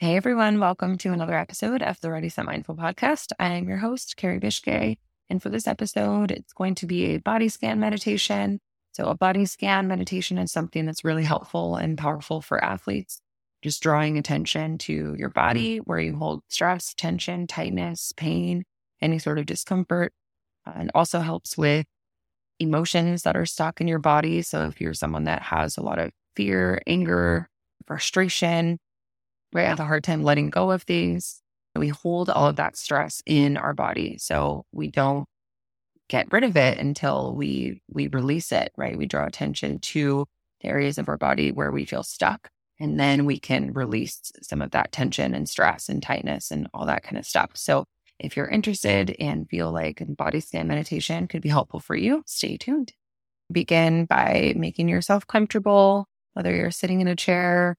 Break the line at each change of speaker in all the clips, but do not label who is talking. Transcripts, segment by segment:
Hey everyone, welcome to another episode of the Ready Set Mindful podcast. I am your host, Carrie Bishke. And for this episode, it's going to be a body scan meditation. So, a body scan meditation is something that's really helpful and powerful for athletes. Just drawing attention to your body where you hold stress, tension, tightness, pain, any sort of discomfort. Uh, and also helps with emotions that are stuck in your body. So, if you're someone that has a lot of fear, anger, frustration, we have a hard time letting go of things. We hold all of that stress in our body. So we don't get rid of it until we we release it, right? We draw attention to the areas of our body where we feel stuck. And then we can release some of that tension and stress and tightness and all that kind of stuff. So if you're interested and feel like body scan meditation could be helpful for you, stay tuned. Begin by making yourself comfortable, whether you're sitting in a chair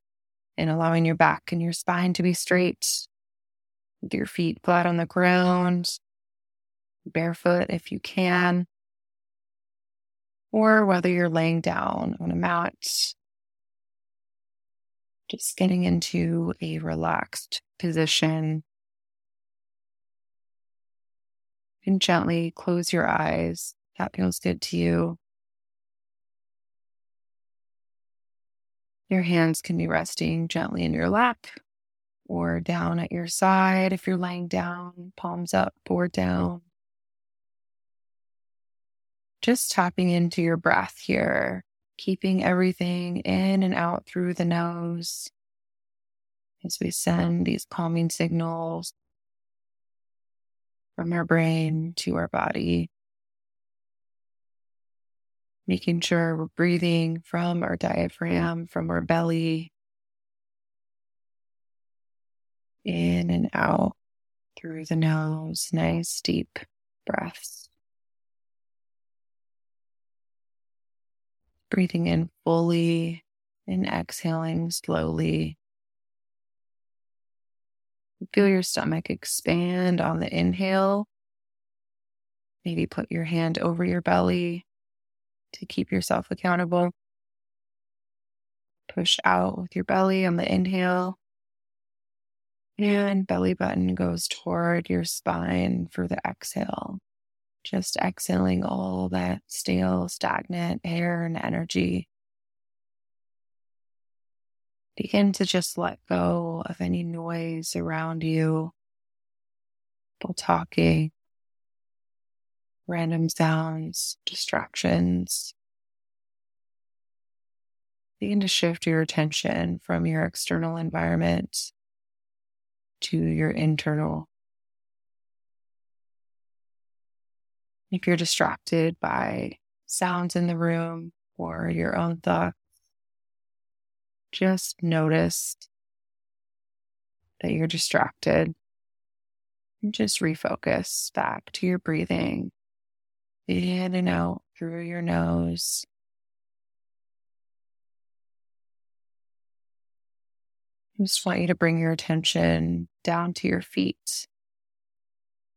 and allowing your back and your spine to be straight, with your feet flat on the ground, barefoot if you can, or whether you're laying down on a mat, just getting into a relaxed position. And gently close your eyes. That feels good to you. Your hands can be resting gently in your lap or down at your side if you're laying down, palms up or down. Just tapping into your breath here, keeping everything in and out through the nose as we send these calming signals from our brain to our body making sure we're breathing from our mm-hmm. diaphragm, from our belly, in and out through the nose. Nice deep breaths. Breathing in fully and exhaling slowly. Feel your stomach expand on the inhale. Maybe put your hand over your belly to keep yourself accountable. Push out with your belly on the inhale. And belly button goes toward your spine for the exhale. Just exhaling all that stale, stagnant air and energy. Begin to just let go of any noise around you. People talking, random sounds, distractions. Begin to shift your attention from your external environment to your internal. If you're distracted by sounds in the room or your own thoughts, just notice that you're distracted and just refocus back to your breathing in and out through your nose. I just want you to bring your attention down to your feet.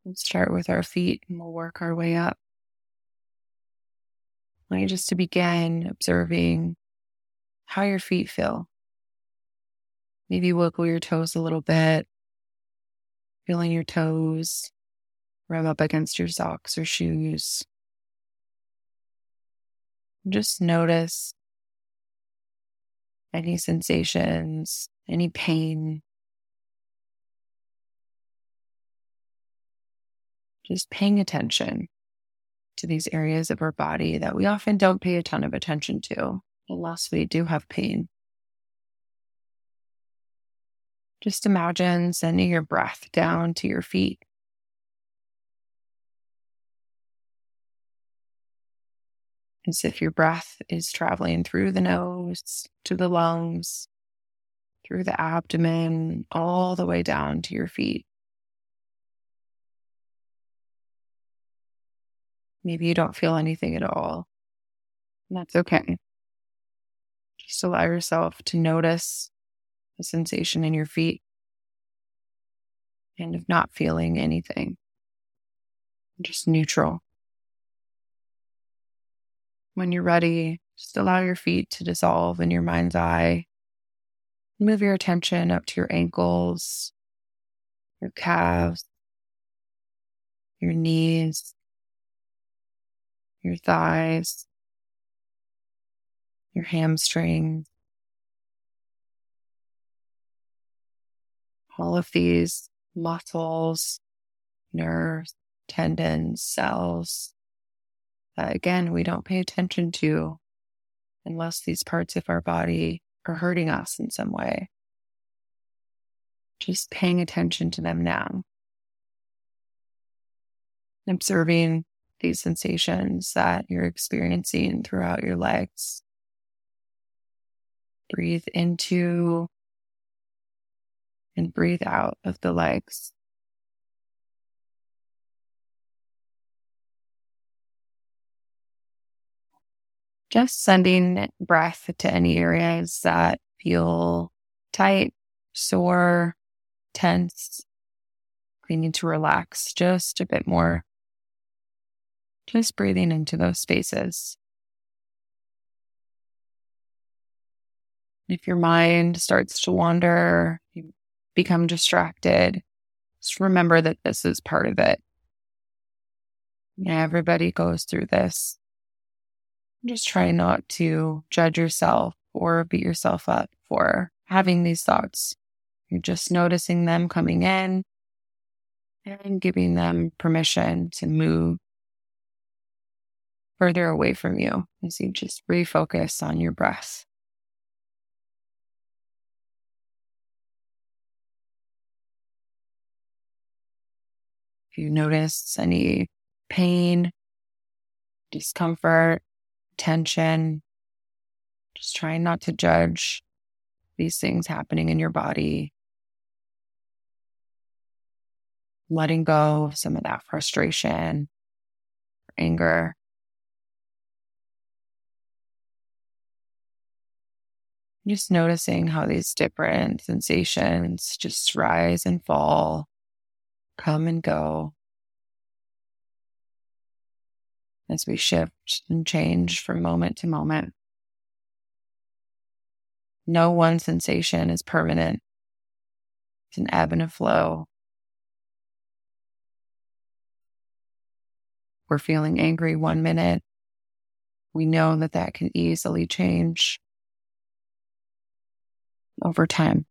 We'll start with our feet and we'll work our way up. I want you just to begin observing how your feet feel. Maybe wiggle your toes a little bit, feeling your toes rub up against your socks or shoes. Just notice any sensations, any pain. Just paying attention to these areas of our body that we often don't pay a ton of attention to unless we do have pain. Just imagine sending your breath down to your feet as if your breath is traveling through the nose to the lungs, through the abdomen, all the way down to your feet. Maybe you don't feel anything at all. That's okay. Just allow yourself to notice the sensation in your feet and of not feeling anything. Just neutral. When you're ready, just allow your feet to dissolve in your mind's eye. Move your attention up to your ankles, your calves, your knees, your thighs, your hamstrings. All of these muscles, nerves, tendons, cells that again, we don't pay attention to unless these parts of our body are hurting us in some way. Just paying attention to them now. Observing these sensations that you're experiencing throughout your legs. Breathe into and breathe out of the legs. Just sending breath to any areas that feel tight, sore, tense. We need to relax just a bit more. Just breathing into those spaces. If your mind starts to wander, you become distracted, just remember that this is part of it. Yeah, everybody goes through this. Just try not to judge yourself or beat yourself up for having these thoughts. You're just noticing them coming in and giving them permission to move further away from you as you just refocus on your breath. If you notice any pain, discomfort, tension, just trying not to judge these things happening in your body. Letting go of some of that frustration, anger. Just noticing how these different sensations just rise and fall come and go as we shift and change from moment to moment. No one sensation is permanent. It's an ebb and a flow. We're feeling angry one minute. We know that that can easily change over time.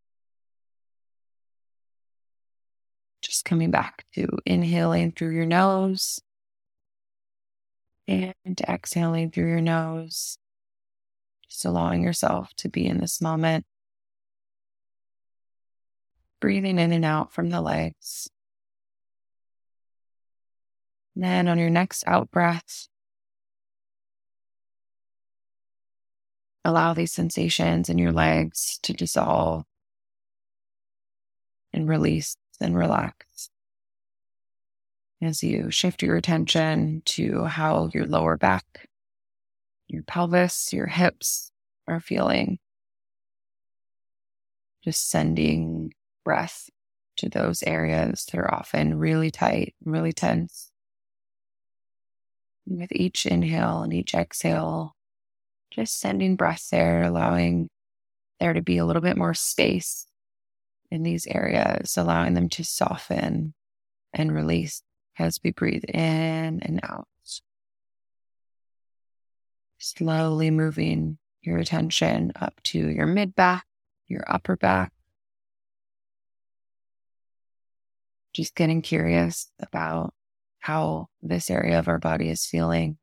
Just coming back to inhaling through your nose and exhaling through your nose. Just allowing yourself to be in this moment. Breathing in and out from the legs. And then on your next out breath, allow these sensations in your legs to dissolve and release and relax. As you shift your attention to how your lower back, your pelvis, your hips are feeling, just sending breath to those areas that are often really tight, really tense. And with each inhale and each exhale, just sending breath there, allowing there to be a little bit more space in these areas, allowing them to soften and release as we breathe in and out. Slowly moving your attention up to your mid back, your upper back. Just getting curious about how this area of our body is feeling.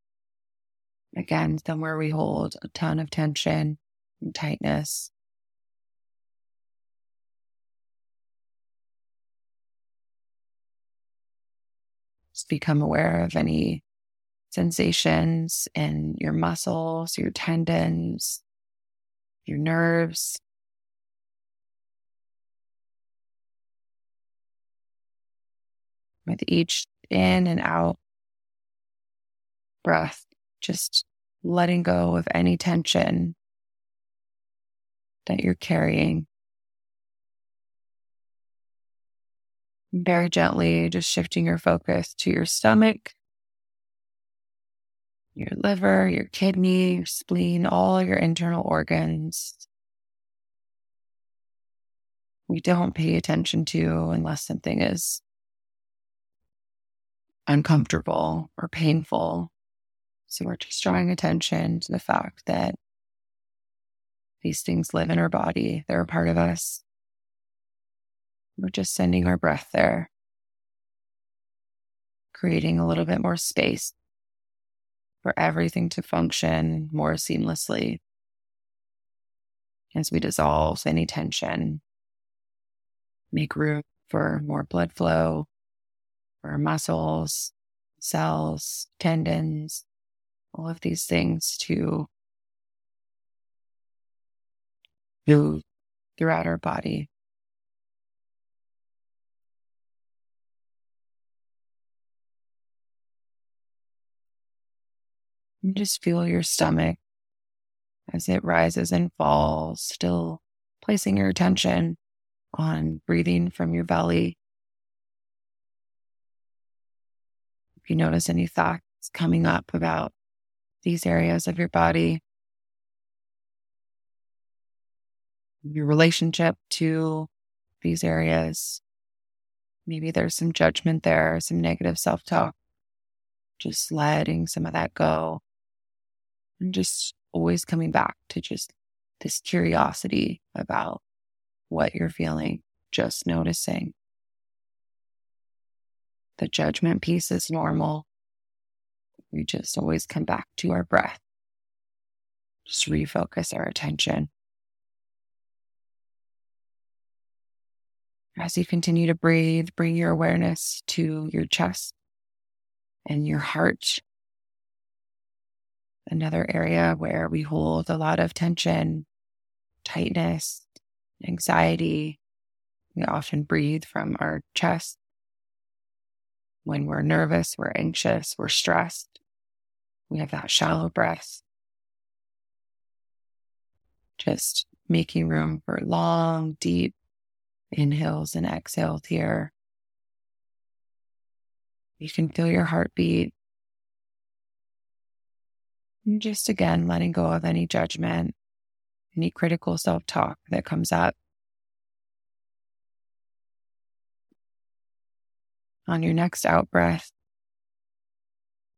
Again, somewhere we hold a ton of tension and tightness. Become aware of any sensations in your muscles, your tendons, your nerves. With each in and out breath, just letting go of any tension that you're carrying. Very gently, just shifting your focus to your stomach, your liver, your kidney, your spleen, all your internal organs. we don't pay attention to unless something is uncomfortable or painful. So we're just drawing attention to the fact that these things live in our body, they're a part of us. We're just sending our breath there, creating a little bit more space for everything to function more seamlessly as we dissolve any tension, make room for more blood flow, for muscles, cells, tendons, all of these things to move throughout our body. And just feel your stomach as it rises and falls, still placing your attention on breathing from your belly. If you notice any thoughts coming up about these areas of your body, your relationship to these areas, maybe there's some judgment there, some negative self talk, just letting some of that go and just always coming back to just this curiosity about what you're feeling, just noticing. The judgment piece is normal. We just always come back to our breath. Just refocus our attention. As you continue to breathe, bring your awareness to your chest and your heart another area where we hold a lot of tension, tightness, anxiety. We often breathe from our chest. When we're nervous, we're anxious, we're stressed. We have that shallow breath. Just making room for long, deep inhales and exhales here. You can feel your heartbeat and just again, letting go of any judgment, any critical self talk that comes up. On your next out breath,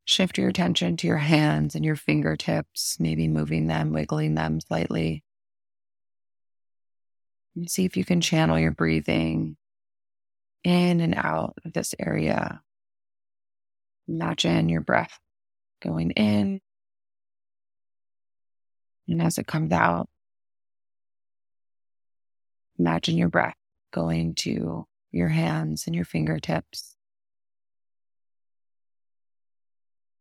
shift your attention to your hands and your fingertips, maybe moving them, wiggling them slightly. And see if you can channel your breathing in and out of this area. Imagine your breath going in and as it comes out, imagine your breath going to your hands and your fingertips,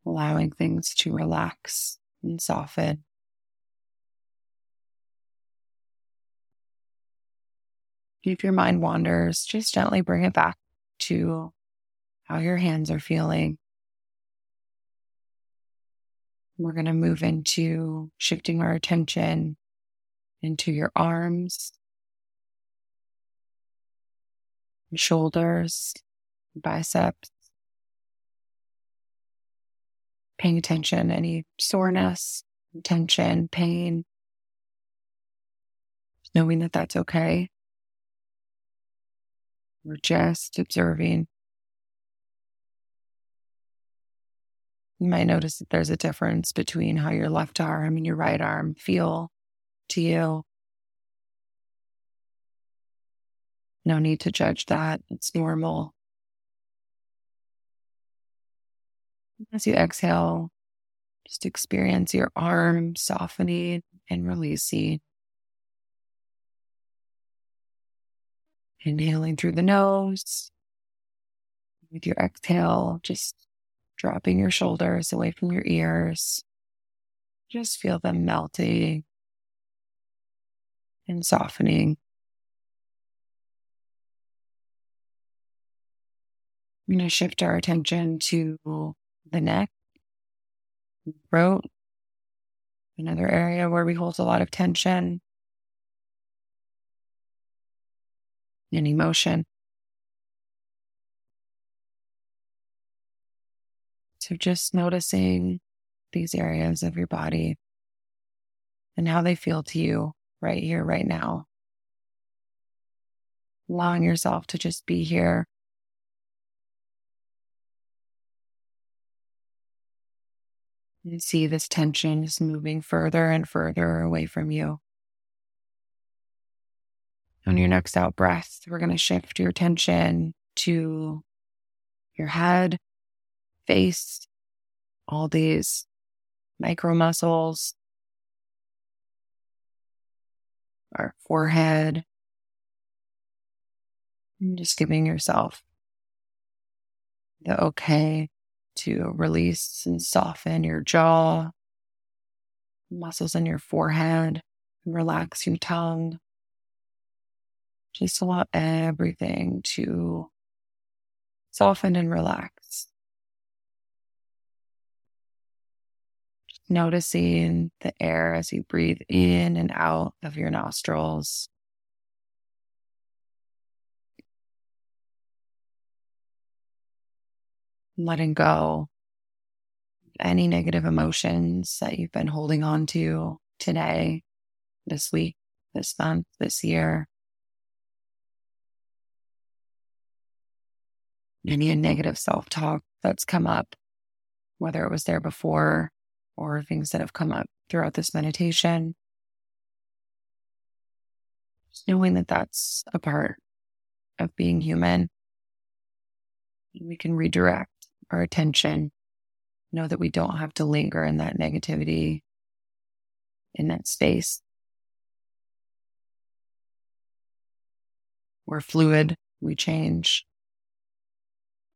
allowing things to relax and soften. If your mind wanders, just gently bring it back to how your hands are feeling we're going to move into shifting our attention into your arms, shoulders, biceps. Paying attention, any soreness, tension, pain, knowing that that's okay. We're just observing You might notice that there's a difference between how your left arm and your right arm feel to you. No need to judge that. It's normal. As you exhale, just experience your arm softening and releasing. Inhaling through the nose. With your exhale, just dropping your shoulders away from your ears. Just feel them melting and softening. I'm going to shift our attention to the neck, throat, another area where we hold a lot of tension and emotion. So just noticing these areas of your body and how they feel to you right here, right now. allowing yourself to just be here. And see this tension is moving further and further away from you. On your next out breath, we're going to shift your attention to your head, face, all these micro muscles, our forehead. And just giving yourself the okay to release and soften your jaw, muscles in your forehead, relax your tongue. Just allow everything to soften and relax. Noticing the air as you breathe in and out of your nostrils. Letting go any negative emotions that you've been holding on to today, this week, this month, this year. Any negative self talk that's come up, whether it was there before or things that have come up throughout this meditation. Just knowing that that's a part of being human. We can redirect our attention, know that we don't have to linger in that negativity, in that space. We're fluid, we change,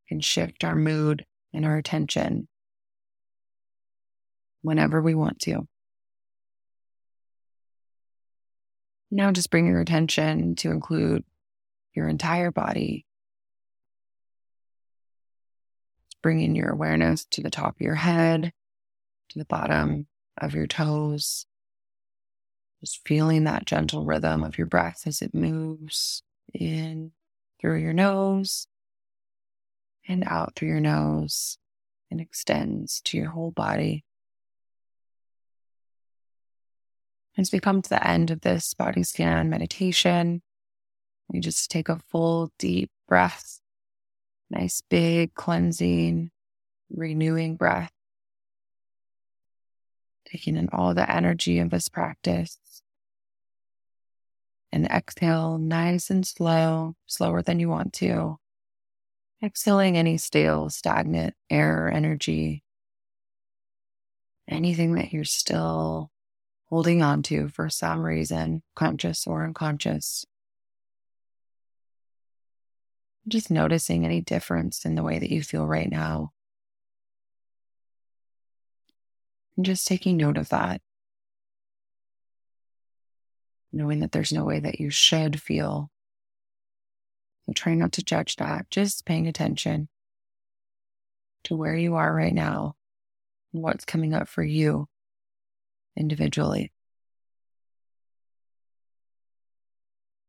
we can shift our mood and our attention whenever we want to. Now just bring your attention to include your entire body. Bring in your awareness to the top of your head, to the bottom of your toes. Just feeling that gentle rhythm of your breath as it moves in through your nose and out through your nose and extends to your whole body. As we come to the end of this body scan meditation, you just take a full deep breath, nice big cleansing, renewing breath, taking in all the energy of this practice. And exhale nice and slow, slower than you want to. Exhaling any stale, stagnant air or energy. Anything that you're still holding on to for some reason, conscious or unconscious. Just noticing any difference in the way that you feel right now. And just taking note of that. Knowing that there's no way that you should feel. So try not to judge that, just paying attention to where you are right now and what's coming up for you individually.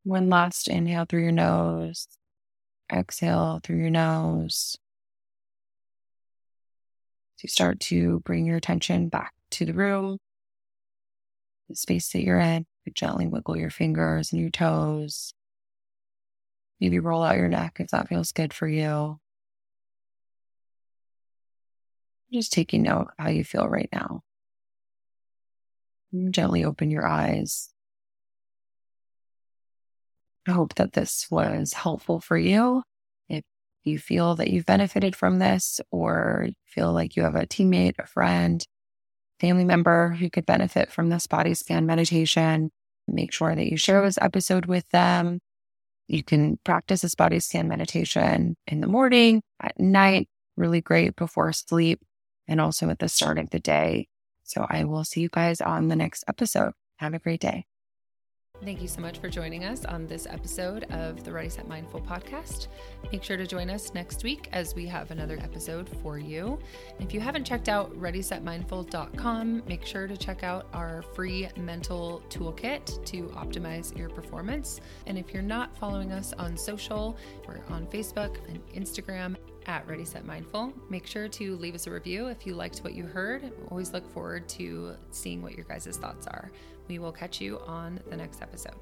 One last inhale through your nose, exhale through your nose. You start to bring your attention back to the room, the space that you're in. You gently wiggle your fingers and your toes. Maybe roll out your neck if that feels good for you. Just taking note of how you feel right now. Gently open your eyes. I hope that this was helpful for you. If you feel that you've benefited from this or feel like you have a teammate, a friend, family member who could benefit from this body scan meditation, make sure that you share this episode with them. You can practice this body scan meditation in the morning, at night, really great before sleep, and also at the start of the day. So I will see you guys on the next episode. Have a great day.
Thank you so much for joining us on this episode of the Ready Set Mindful podcast. Make sure to join us next week as we have another episode for you. If you haven't checked out readysetmindful.com, make sure to check out our free mental toolkit to optimize your performance. And if you're not following us on social, we're on Facebook and Instagram at Ready Set Mindful. Make sure to leave us a review if you liked what you heard. Always look forward to seeing what your guys' thoughts are. We will catch you on the next episode.